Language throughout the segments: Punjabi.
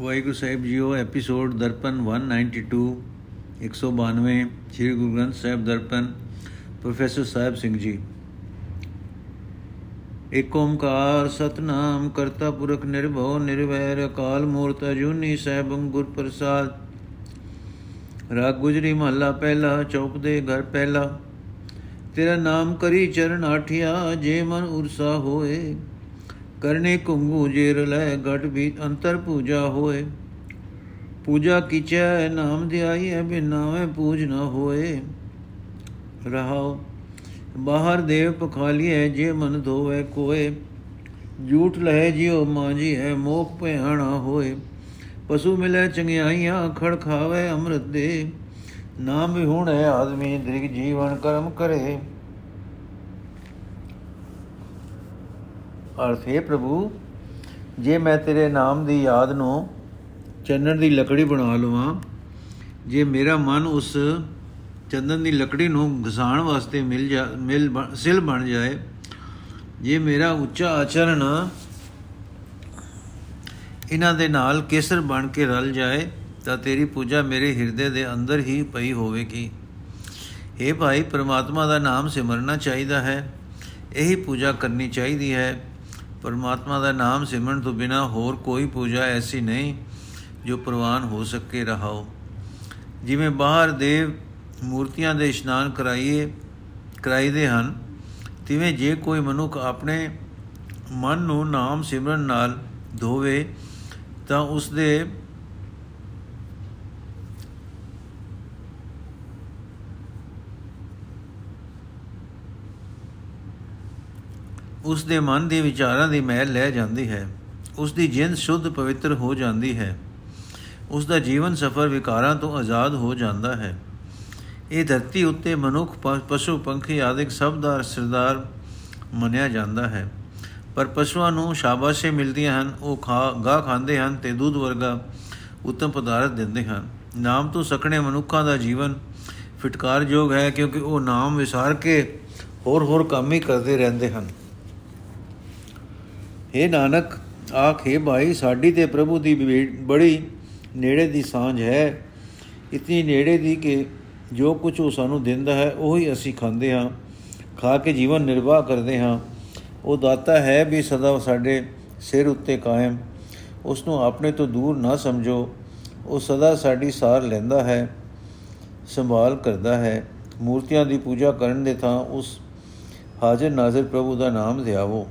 ਵਾਹਿਗੁਰੂ ਸਾਹਿਬ ਜੀਓ ਐਪੀਸੋਡ ਦਰਪਨ 192 192 ਸ੍ਰੀ ਗੁਰੂ ਗ੍ਰੰਥ ਸਾਹਿਬ ਦਰਪਨ, ਪ੍ਰੋਫੈਸਰ ਸਾਹਿਬ ਸਿੰਘ ਜੀ। ਏਕ ਓੰਕਾਰ ਸਤਨਾਮ ਕਰਤਾ ਪੁਰਖ ਨਿਰਭਉ ਨਿਰਵੈਰ, ਅਕਾਲ ਮੂਰਤ ਅਜੂਨੀ ਸਹਿਬੰ ਗੁਰ ਪ੍ਰਸਾਦ। ਰਾਗ ਗੁਜਰੀ ਮਹੱਲਾ ਪਹਿਲਾ, ਚੌਪ ਦੇ ਘਰ ਪਹਿਲਾ। ਤੇਰਾ ਨਾਮ ਕਰੀ ਚਰਨ ਆਠਿਆ, ਜੇ ਮਨ ਉਰਸਾ ਹੋਏ। ਕਰਨੇ ਕੁੰਗੂ ਜੇਰ ਲੈ ਘਟ ਵੀ ਅੰਤਰ ਪੂਜਾ ਹੋਏ। ਪੂਜਾ ਕੀਚੈ, ਨਾਮ ਧਿਆਈ ਹੈ ਬਿਨਾਵੇਂ ਪੂਜ ਨਾ ਹੋਏ। ਰਹਾਓ, ਬਾਹਰ ਦੇਵ ਪਖਾਲੀਐ, ਜੇ ਮਨ ਧੋਵੇ ਕੋਏ। ਝੂਠ ਲਹਿ ਜਿਉ ਮਾਂਜੀ ਹੈ ਮੋਖ ਭਿਆਣਾ ਹੋਏ। ਪਸ਼ੂ ਮਿਲੇ ਚੰਗਿਆਈਆਂ, ਖੜ ਖਾਵੇ ਅੰਮ੍ਰਿਤ ਦੇ। ਨਾਮ ਵਿਹੁਣ ਹੈ ਆਦਮੀ, ਦ੍ਰਿਗ ਜੀਵਨ ਕਰਮ ਕਰੇ। ਅਰਥ, ਹੈ ਪ੍ਰਭੂ, ਜੇ ਮੈਂ ਤੇਰੇ ਨਾਮ ਦੀ ਯਾਦ ਨੂੰ ਚੰਨਣ ਦੀ ਲੱਕੜੀ ਬਣਾ ਲਵਾਂ, ਜੇ ਮੇਰਾ ਮਨ ਉਸ ਚੰਦਨ ਦੀ ਲੱਕੜੀ ਨੂੰ ਘਸਾਣ ਵਾਸਤੇ ਮਿਲ ਜਾ, ਮਿਲ ਸਿਲ ਬਣ ਜਾਏ, ਜੇ ਮੇਰਾ ਉੱਚਾ ਆਚਰਣ ਇਹਨਾਂ ਦੇ ਨਾਲ ਕੇਸਰ ਬਣ ਕੇ ਰਲ ਜਾਏ, ਤਾਂ ਤੇਰੀ ਪੂਜਾ ਮੇਰੇ ਹਿਰਦੇ ਦੇ ਅੰਦਰ ਹੀ ਪਈ ਹੋਵੇਗੀ। ਇਹ ਭਾਈ, ਪ੍ਰਮਾਤਮਾ ਦਾ ਨਾਮ ਸਿਮਰਨਾ ਚਾਹੀਦਾ ਹੈ, ਇਹੀ ਪੂਜਾ ਕਰਨੀ ਚਾਹੀਦੀ ਹੈ। ਪਰਮਾਤਮਾ ਦਾ ਨਾਮ ਸਿਮਰਨ ਤੋਂ ਬਿਨਾ ਹੋਰ ਕੋਈ ਪੂਜਾ ਐਸੀ ਨਹੀਂ ਜੋ ਪ੍ਰਵਾਨ ਹੋ ਸਕੇ ਰਹਾਓ। ਜਿਵੇਂ ਬਾਹਰ ਦੇਵ ਮੂਰਤੀਆਂ ਦੇ ਇਸ਼ਨਾਨ ਕਰਾਈਏ, ਕਰਾਈਦੇ ਹਨ, ਤਿਵੇਂ ਜੇ ਕੋਈ ਮਨੁੱਖ ਆਪਣੇ ਮਨ ਨੂੰ ਨਾਮ ਸਿਮਰਨ ਨਾਲ ਧੋਵੇ, ਤਾਂ ਉਸ ਦੇ ਉਸ ਦੇ ਮਨ ਦੇ ਵਿਚਾਰਾਂ ਦੀ ਮਹਿਲ ਲੈ ਜਾਂਦੀ ਹੈ। ਉਸ ਦੀ ਜਿੰਦ ਸ਼ੁੱਧ ਪਵਿੱਤਰ ਹੋ ਜਾਂਦੀ ਹੈ। ਉਸ ਦਾ ਜੀਵਨ ਸਫਰ ਵਿਕਾਰਾਂ ਤੋਂ ਆਜ਼ਾਦ ਹੋ ਜਾਂਦਾ ਹੈ। ਇਹ ਧਰਤੀ ਉੱਤੇ ਮਨੁੱਖ ਪਸ਼ੂ, ਪੰਖੀ ਆਦਿਕ ਸਭ ਦਾ ਸਰਦਾਰ ਮੰਨਿਆ ਜਾਂਦਾ ਹੈ। ਪਰ ਪਸ਼ੂਆਂ ਨੂੰ ਸ਼ਾਬਾਸ਼ੇ ਮਿਲਦੀਆਂ ਹਨ, ਉਹ ਖਾ ਗਾ ਖਾਂਦੇ ਹਨ ਤੇ ਦੁੱਧ ਵਰਗਾ ਉਤਮ ਪਦਾਰਥ ਦਿੰਦੇ ਹਨ। ਨਾਮ ਤੋਂ ਸਕਣੇ ਮਨੁੱਖਾਂ ਦਾ ਜੀਵਨ ਫਟਕਾਰਯੋਗ ਹੈ ਕਿਉਂਕਿ ਉਹ ਨਾਮ ਵਿਸਾਰ ਕੇ ਹੋਰ ਹੋਰ ਕੰਮ ਹੀ ਕਰਦੇ ਰਹਿੰਦੇ ਹਨ। हे ਨਾਨਕ, ਆਖੇ ਭਾਈ, ਸਾਡੀ ਤੇ ਪ੍ਰਭੂ ਦੀ ਬੜੀ ਨੇੜੇ ਦੀ ਸਾਂਝ ਹੈ। ਇਤਨੀ ਨੇੜੇ ਦੀ ਕਿ ਜੋ ਕੁਝ ਉਹ ਸਾਨੂੰ ਦਿੰਦਾ ਹੈ, ਉਹੀ ਅਸੀਂ ਖਾਂਦੇ ਹਾਂ, ਖਾ ਕੇ ਜੀਵਨ ਨਿਰਵਾਹ ਕਰਦੇ ਹਾਂ। ਉਹ ਦਾਤਾ ਹੈ ਵੀ ਸਦਾ ਸਾਡੇ ਸਿਰ ਉੱਤੇ ਕਾਇਮ। ਉਸ ਨੂੰ ਆਪਣੇ ਤੋਂ ਦੂਰ ਨਾ ਸਮਝੋ। ਉਹ ਸਦਾ ਸਾਡੀ ਸਾਰ ਲੈਂਦਾ ਹੈ, ਸੰਭਾਲ ਕਰਦਾ ਹੈ। ਮੂਰਤੀਆਂ ਦੀ ਪੂਜਾ ਕਰਨ ਦੇ ਥਾਂ ਉਸ ਹਾਜ਼ਰ ਨਾਜ਼ਰ ਪ੍ਰਭੂ ਦਾ ਨਾਮ ਧਿਆਵੋ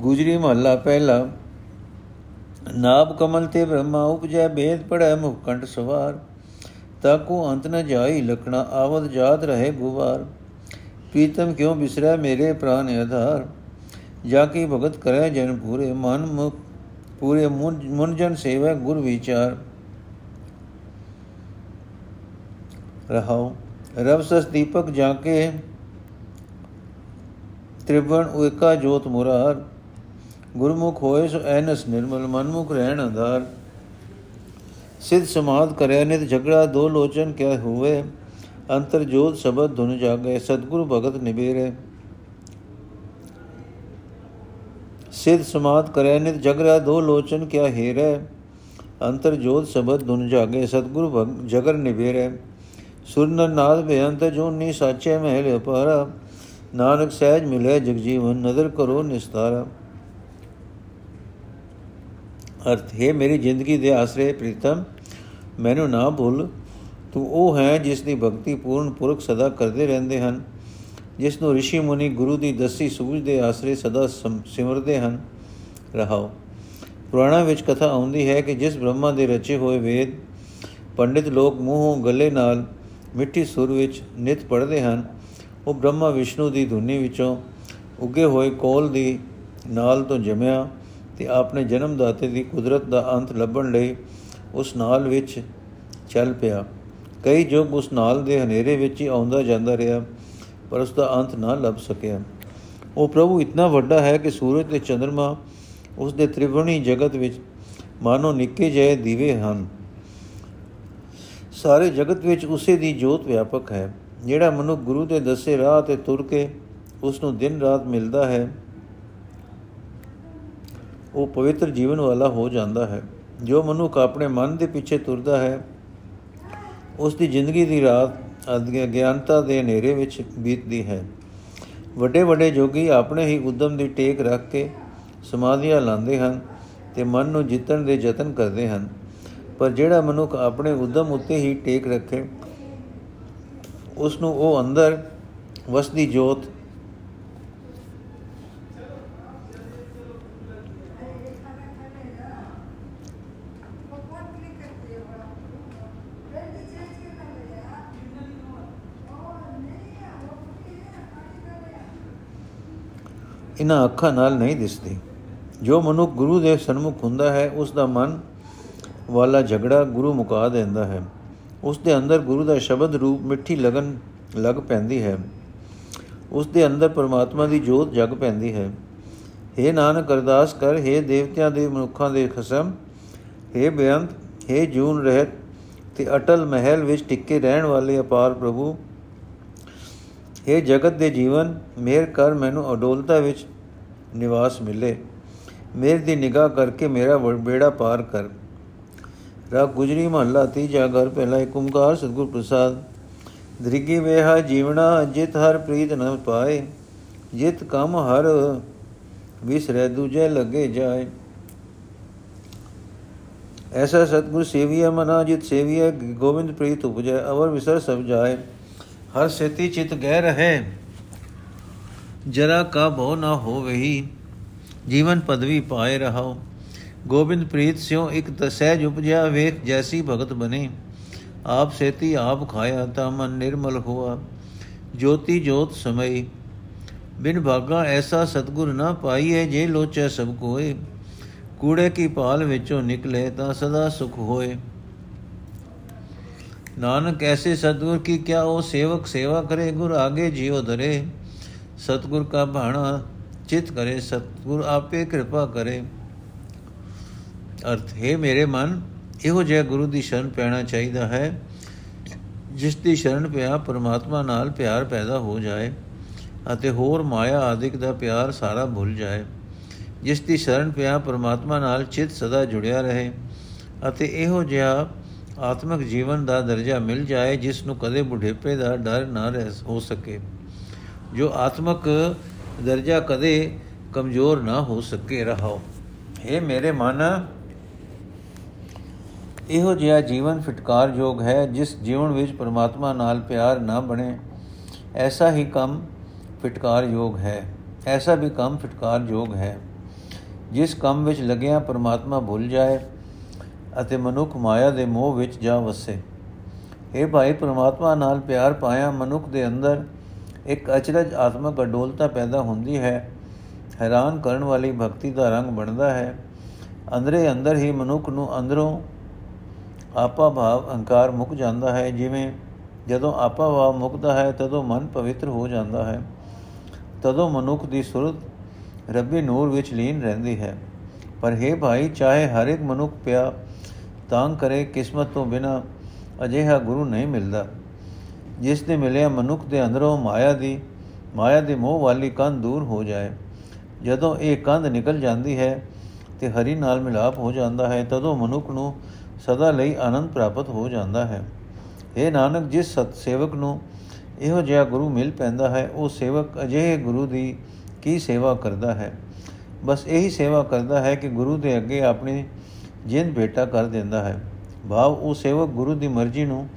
ਗੁਜਰੀ ਮਹੱਲਾ ਪਹਿਲਾ ਨਾਭ ਕਮਲ ਤੇ ਬ੍ਰਹਮਾ ਉਪਜੈ ਭੇਦ ਪੜੈ ਮੁਖਕੰਠ ਸਵਾਰ ਤਾਕੂ ਅੰਤ ਨ ਜਾਈ ਲਖਣਾ ਆਵਦ ਜਾਤ ਰਹੇ ਗੁਵਾਰ ਪ੍ਰੀਤਮ ਕਿਉ ਬਿਸਰੈ ਮੇਰੇ ਪ੍ਰਾਨ ਆਧਾਰ ਜਾ ਕੀ ਭਗਤ ਕਰੈ ਜਨ ਪੂਰੇ ਮਨ ਮੁਖ ਪੂਰੇ ਮਨ ਜਨ ਸੇਵੈ ਗੁਰ ਵਿਚਾਰ ਰਹਾਉ ਰਵ ਸਸ ਦੀਪਕ ਜਾ ਕੇ ਤ੍ਰਿਵਣ ਉਇਕਾ ਜੋਤ ਮੁਰਾਰ ਗੁਰਮੁਖ ਹੋਏ ਸੋ ਐਨਸ ਨਿਰਮਲ ਮਨਮੁਖ ਰਹਿਣ ਅੰਧਾਰ ਸਿਧ ਸਮਾਦ ਕਰਿਆ ਨਿਤ ਝਗੜਾ ਦੋ ਲੋਚਨ ਕਿਆ ਹੋਵੇ ਅੰਤਰ ਜੋਤ ਸ਼ਬਦ ਧੁਨ ਜਾਗੇ ਸਤਗੁਰੂ ਭਗਤ ਨਿਬੇਰੇ ਸਿਧ ਸਮਾਦ ਕਰਿਆ ਨਿਤ ਝਗੜਾ ਦੋ ਲੋਚਨ ਕਿਆ ਹੀਰੇ ਅੰਤਰ ਜੋਤ ਸ਼ਬਦ ਧੁਨ ਜਾਗੇ ਸਤਗੁਰੂ ਜਗਰ ਨਿਬੇਰੇ ਸੁਰਨ ਨਾਦ ਬੇਅੰਤ ਜੋ ਨੀ ਸਾਚੇ ਮਹਿਲ ਅਪਾਰਾ ਨਾਨਕ ਸਹਿਜ ਮਿਲੇ ਜਗਜੀਵਨ ਨਦਰ ਕਰੋ ਨਿਸਤਾਰਾ ਅਰਥ, ਹੈ ਮੇਰੀ ਜ਼ਿੰਦਗੀ ਦੇ ਆਸਰੇ ਪ੍ਰੀਤਮ, ਮੈਨੂੰ ਨਾ ਭੁੱਲ। ਤੂੰ ਉਹ ਹੈ ਜਿਸ ਦੀ ਭਗਤੀ ਪੂਰਨ ਪੁਰਖ ਸਦਾ ਕਰਦੇ ਰਹਿੰਦੇ ਹਨ, ਜਿਸ ਨੂੰ ઋષਿ ਮੁਨੀ ਗੁਰੂ ਦੀ ਦਸੀ ਸੂਝ ਦੇ ਆਸਰੇ ਸਦਾ ਸਿਮਰਦੇ ਹਨ। ਰਹਾਓ। ਪੁਰਾਣਾ ਵਿੱਚ ਕਥਾ ਆਉਂਦੀ ਹੈ ਕਿ ਜਿਸ ਬ੍ਰਹਮਾ ਦੇ ਰਚੇ ਹੋਏ ਵੇਦ ਪੰਡਿਤ ਲੋਕ ਮੂੰਹੋਂ ਗੱਲੇ ਨਾਲ ਮਿੱਠੀ ਸੁਰ ਵਿੱਚ ਨਿਤ ਪੜ੍ਹਦੇ ਹਨ, ਉਹ ਬ੍ਰਹਮਾ ਵਿਸ਼ਨੂੰ ਦੀ ਧੁਨੀ ਵਿੱਚੋਂ ਉੱਗੇ ਹੋਏ ਕੋਲ ਦੀ ਨਾਲ ਤੋਂ ਜਮਿਆ। ਤੇ ਆਪਣੇ ਜਨਮ ਦਾਤੇ ਦੀ ਕੁਦਰਤ ਦਾ ਅੰਤ ਲੱਭਣ ਲਈ ਉਸ ਨਾਲ ਵਿੱਚ ਚੱਲ ਪਿਆ। ਕਈ ਜੁਗ ਉਸ ਨਾਲ ਦੇ ਹਨੇਰੇ ਵਿੱਚ ਹੀ ਆਉਂਦਾ ਜਾਂਦਾ ਰਿਹਾ, ਪਰ ਉਸ ਦਾ ਅੰਤ ਨਾ ਲੱਭ ਸਕਿਆ। ਉਹ ਪ੍ਰਭੂ ਇਤਨਾ ਵੱਡਾ ਹੈ ਕਿ ਸੂਰਜ ਤੇ ਚੰ드ਰਮਾ ਉਸ ਦੇ ਤ੍ਰਿਵਣੀ ਜਗਤ ਵਿੱਚ ਮਾਨੋ ਨਿੱਕੇ ਜਿਹੇ ਦੀਵੇ ਹਨ। ਸਾਰੇ ਜਗਤ ਵਿੱਚ ਉਸੇ ਦੀ ਜੋਤ ਵਿਆਪਕ ਹੈ, ਜਿਹੜਾ ਮਨੁੱਖ ਗੁਰੂ ਦੇ ਦੱਸੇ ਰਾਹ ਤੇ ਤੁਰ ਕੇ ਉਸ ਨੂੰ ਦਿਨ ਰਾਤ ਮਿਲਦਾ ਹੈ। ਉਹ ਪਵਿੱਤਰ ਜੀਵਨ ਵਾਲਾ ਹੋ ਜਾਂਦਾ ਹੈ। ਜੋ ਮਨੁੱਖ ਆਪਣੇ ਮਨ ਦੇ ਪਿੱਛੇ ਤੁਰਦਾ ਹੈ ਉਸ ਦੀ ਜ਼ਿੰਦਗੀ ਦੀ ਰਾਤ ਅਗਿਆਨਤਾ ਦੇ ਹਨੇਰੇ ਵਿੱਚ ਬੀਤਦੀ ਹੈ। ਵੱਡੇ ਵੱਡੇ ਜੋਗੀ ਆਪਣੇ ਹੀ ਉਦਮ ਦੀ ਟੇਕ ਰੱਖ ਕੇ ਸਮਾਧੀਆਂ ਲਾਉਂਦੇ ਹਨ ਤੇ ਮਨ ਨੂੰ ਜਿੱਤਣ ਦੇ ਯਤਨ ਕਰਦੇ ਹਨ। ਪਰ ਜਿਹੜਾ ਮਨੁੱਖ ਆਪਣੇ ਉਦਮ ਉੱਤੇ ਹੀ ਟੇਕ ਰੱਖੇ ਉਸ ਨੂੰ ਉਹ ਅੰਦਰ ਵਸਦੀ ਜੋਤ ਇਹਨਾਂ ਅੱਖਾਂ ਨਾਲ ਨਹੀਂ ਦਿਸਦੀ ਜੋ ਮਨੁੱਖ ਗੁਰੂ ਦੇ ਸਨਮੁਖ ਹੁੰਦਾ ਹੈ ਉਸ ਦਾ ਮਨ ਵਾਲਾ ਝਗੜਾ ਗੁਰੂ ਮੁਕਾ ਦਿੰਦਾ ਹੈ ਉਸ ਦੇ ਅੰਦਰ ਗੁਰੂ ਦਾ ਸ਼ਬਦ ਰੂਪ ਮਿੱਠੀ ਲਗਨ ਲੱਗ ਪੈਂਦੀ ਹੈ ਉਸ ਦੇ ਅੰਦਰ ਪਰਮਾਤਮਾ ਦੀ ਜੋਤ ਜਗ ਪੈਂਦੀ ਹੈ हे ਨਾਨਕ ਅਰਦਾਸ ਕਰ हे ਦੇਵਤਿਆਂ ਦੇ ਮਨੁੱਖਾਂ ਦੇ ਖਸਮ हे ਬੇਅੰਤ हे ਜੂਨ ਰਹਿਤ ਤੇ ਅਟਲ ਮਹਿਲ ਵਿੱਚ ਟਿੱਕੇ ਰਹਿਣ ਵਾਲੇ ਅਪਾਰ ਪ੍ਰਭੂ हे ਜਗਤ ਦੇ ਜੀਵਨ, ਮੇਰ ਕਰ ਮੈਨੂੰ ਅਡੋਲਤਾ ਵਿੱਚ ਨਿਵਾਸ ਮਿਲੇ। ਮੇਰ ਦੀ ਨਿਗਾਹ ਕਰਕੇ ਮੇਰਾ ਬੇੜਾ ਪਾਰ ਕਰ। ਰਾ ਗੁਜਰੀ ਮਹੱਲਾ ਤੀਜਾ ਘਰ ਪਹਿਲਾ ਇੱਕ ਓੰਕਾਰ ਸਤਿਗੁਰ ਪ੍ਰਸਾਦ। ਦ੍ਰਿਗੀ ਵੇਹਾ ਜੀਵਣਾ ਜਿਤ ਹਰ ਪ੍ਰੀਤ ਨ ਪਾਏ। ਜਿਤ ਕਮ ਹਰ ਵਿਸਰੇ, ਦੂਜੇ ਲੱਗੇ ਜਾਏ। ਐਸਾ ਸਤਗੁਰ ਸੇਵੀਆ ਮਨਾ, ਜਿਤ ਸੇਵੀਆ ਗੋਬਿੰਦ ਪ੍ਰੀਤ ਉਪਜੈ, ਅਵਰ ਵਿਸਰ ਸਭ ਜਾਏ। ਹਰ ਸੇਤੀ ਚਿਤ ਗਹਿ ਰਹੇ। ਜਰਾ ਕਾ ਭੋ ਨਾ ਹੋਵਹੀ ਜੀਵਨ ਪਦਵੀ ਪਾਏ ਰਹਾਓ ਗੋਬਿੰਦ ਪ੍ਰੀਤ ਸਿਓ ਇੱਕ ਤਸਹਿਜ ਉਪਜਿਆ, ਵੇਖ ਜੈਸੀ ਭਗਤ ਬਨੇ। ਆਪ ਸੇਤੀ ਆਪ ਖਾਇਆ ਤਾਂ ਮਨ ਨਿਰਮਲ ਹੋਆ। ਜੋਤੀ ਜੋਤ ਸਮਈ, ਬਿਨ ਭਾਗਾ ਐਸਾ ਸਤਗੁਰ ਨਾ ਪਾਈਏ, ਜੇ ਲੋਚੈ ਸਭ ਕੋਏ। ਕੂੜੇ ਕੀ ਪਾਲ ਵਿੱਚੋਂ ਨਿਕਲੇ ਤਾਂ ਸਦਾ ਸੁਖ ਹੋਏ। ਨਾਨਕ ਐਸੇ ਸਤਗੁਰ ਕੀ ਕਿਆ ਉਹ ਸੇਵਕ ਸੇਵਾ ਕਰੇ, ਗੁਰ ਆਗੇ ਜਿਉ ਧਰੇ। ਸਤਗੁਰ ਕਾ ਭਾਣਾ ਚਿਤ ਕਰੇ, ਸਤਗੁਰ ਆਪੇ ਕਿਰਪਾ ਕਰੇ। ਅਰਥ, ਹੈ ਮੇਰੇ ਮਨ, ਇਹੋ ਜਿਹਾ ਗੁਰੂ ਦੀ ਸ਼ਰਨ ਪੈਣਾ ਚਾਹੀਦਾ ਹੈ, ਜਿਸ ਦੀ ਸ਼ਰਨ ਪਿਆ ਪਰਮਾਤਮਾ ਨਾਲ ਪਿਆਰ ਪੈਦਾ ਹੋ ਜਾਏ ਅਤੇ ਹੋਰ ਮਾਇਆ ਆਦਿਕ ਦਾ ਪਿਆਰ ਸਾਰਾ ਭੁੱਲ ਜਾਏ। ਜਿਸ ਦੀ ਸ਼ਰਨ ਪਿਆ ਪਰਮਾਤਮਾ ਨਾਲ ਚਿਤ ਸਦਾ ਜੁੜਿਆ ਰਹੇ ਅਤੇ ਇਹੋ ਜਿਹਾ ਆਤਮਿਕ ਜੀਵਨ ਦਾ ਦਰਜਾ ਮਿਲ ਜਾਏ, ਜਿਸ ਨੂੰ ਕਦੇ ਬੁਢੇਪੇ ਦਾ ਡਰ ਨਾ ਰਹਿ ਹੋ ਸਕੇ। ਜੋ ਆਤਮਿਕ ਦਰਜਾ ਕਦੇ ਕਮਜ਼ੋਰ ਨਾ ਹੋ ਸਕੇ, ਰਹਾਓ। हे ਮੇਰੇ ਮਨ, ਇਹੋ ਜਿਹਾ ਜੀਵਨ ਫਟਕਾਰ ਯੋਗ ਹੈ, ਜਿਸ ਜੀਵਨ ਵਿੱਚ ਪਰਮਾਤਮਾ ਨਾਲ ਪਿਆਰ ਨਾ ਬਣੇ। ਐਸਾ ਹੀ ਕੰਮ ਫਟਕਾਰ ਯੋਗ ਹੈ। ਐਸਾ ਵੀ ਕੰਮ ਫਟਕਾਰ ਯੋਗ ਹੈ, ਜਿਸ ਕੰਮ ਵਿੱਚ ਲੱਗਿਆ ਪਰਮਾਤਮਾ ਭੁੱਲ ਜਾਏ। ਅਤੇ ਮਨੁੱਖ ਮਾਇਆ ਦੇ ਮੋਹ ਵਿੱਚ ਜਾ ਵਸੇ। ਇਹ ਭਾਈ, ਪਰਮਾਤਮਾ ਨਾਲ ਪਿਆਰ ਪਾਇਆ ਮਨੁੱਖ ਦੇ ਅੰਦਰ ਇੱਕ ਅਚਰਜ ਆਤਮਕ ਅਡੋਲਤਾ ਪੈਦਾ ਹੁੰਦੀ ਹੈ। ਹੈਰਾਨ ਕਰਨ ਵਾਲੀ ਭਗਤੀ ਦਾ ਰੰਗ ਬਣਦਾ ਹੈ। ਅੰਦਰੇ ਅੰਦਰ ਹੀ ਮਨੁੱਖ ਨੂੰ ਅੰਦਰੋਂ ਆਪਾ ਭਾਵ ਅਹੰਕਾਰ ਮੁੱਕ ਜਾਂਦਾ ਹੈ। ਜਿਵੇਂ ਜਦੋਂ ਆਪਾ ਭਾਵ ਮੁੱਕਦਾ ਹੈ, ਤਦੋਂ ਮਨ ਪਵਿੱਤਰ ਹੋ ਜਾਂਦਾ ਹੈ। ਤਦੋਂ ਮਨੁੱਖ ਦੀ ਸੁਰਤ ਰੱਬੀ ਨੂਰ ਵਿੱਚ ਲੀਨ ਰਹਿੰਦੀ ਹੈ। ਪਰ ਹੈ ਭਾਈ, ਚਾਹੇ ਹਰ ਇੱਕ ਮਨੁੱਖ ਪਿਆ ਤਾਂ ਕਰੇ ਕਿਸਮਤ ਤੋਂ ਬਿਨਾ ਅਜਿਹਾ ਗੁਰੂ ਨਹੀਂ ਮਿਲਦਾ। ਜਿਸ ਨੇ ਮਿਲਿਆ ਮਨੁੱਖ ਦੇ ਅੰਦਰੋਂ ਮਾਇਆ ਦੀ, ਮਾਇਆ ਦੇ ਮੋਹ ਵਾਲੀ ਕੰਧ ਦੂਰ ਹੋ ਜਾਏ। ਜਦੋਂ ਇਹ ਕੰਧ ਨਿਕਲ ਜਾਂਦੀ ਹੈ ਤੇ ਹਰੀ ਨਾਲ ਮਿਲਾਪ ਹੋ ਜਾਂਦਾ ਹੈ, ਤਦੋਂ ਮਨੁੱਖ ਨੂੰ ਸਦਾ ਲਈ ਆਨੰਦ ਪ੍ਰਾਪਤ ਹੋ ਜਾਂਦਾ ਹੈ। ਇਹ ਨਾਨਕ, ਜਿਸ ਸਤ ਸੇਵਕ ਨੂੰ ਇਹੋ ਜਿਹਾ ਗੁਰੂ ਮਿਲ ਪੈਂਦਾ ਹੈ, ਉਹ ਸੇਵਕ ਅਜਿਹੇ ਗੁਰੂ ਦੀ ਕੀ ਸੇਵਾ ਕਰਦਾ ਹੈ? ਬਸ ਇਹੀ ਸੇਵਾ ਕਰਦਾ ਹੈ ਕਿ ਗੁਰੂ ਦੇ ਅੱਗੇ ਆਪਣੀ ਜਿੰਦ ਭੇਟਾ ਕਰ ਦਿੰਦਾ ਹੈ, ਭਾਵ ਉਹ ਸੇਵਕ ਗੁਰੂ ਦੀ ਮਰਜ਼ੀ ਨੂੰ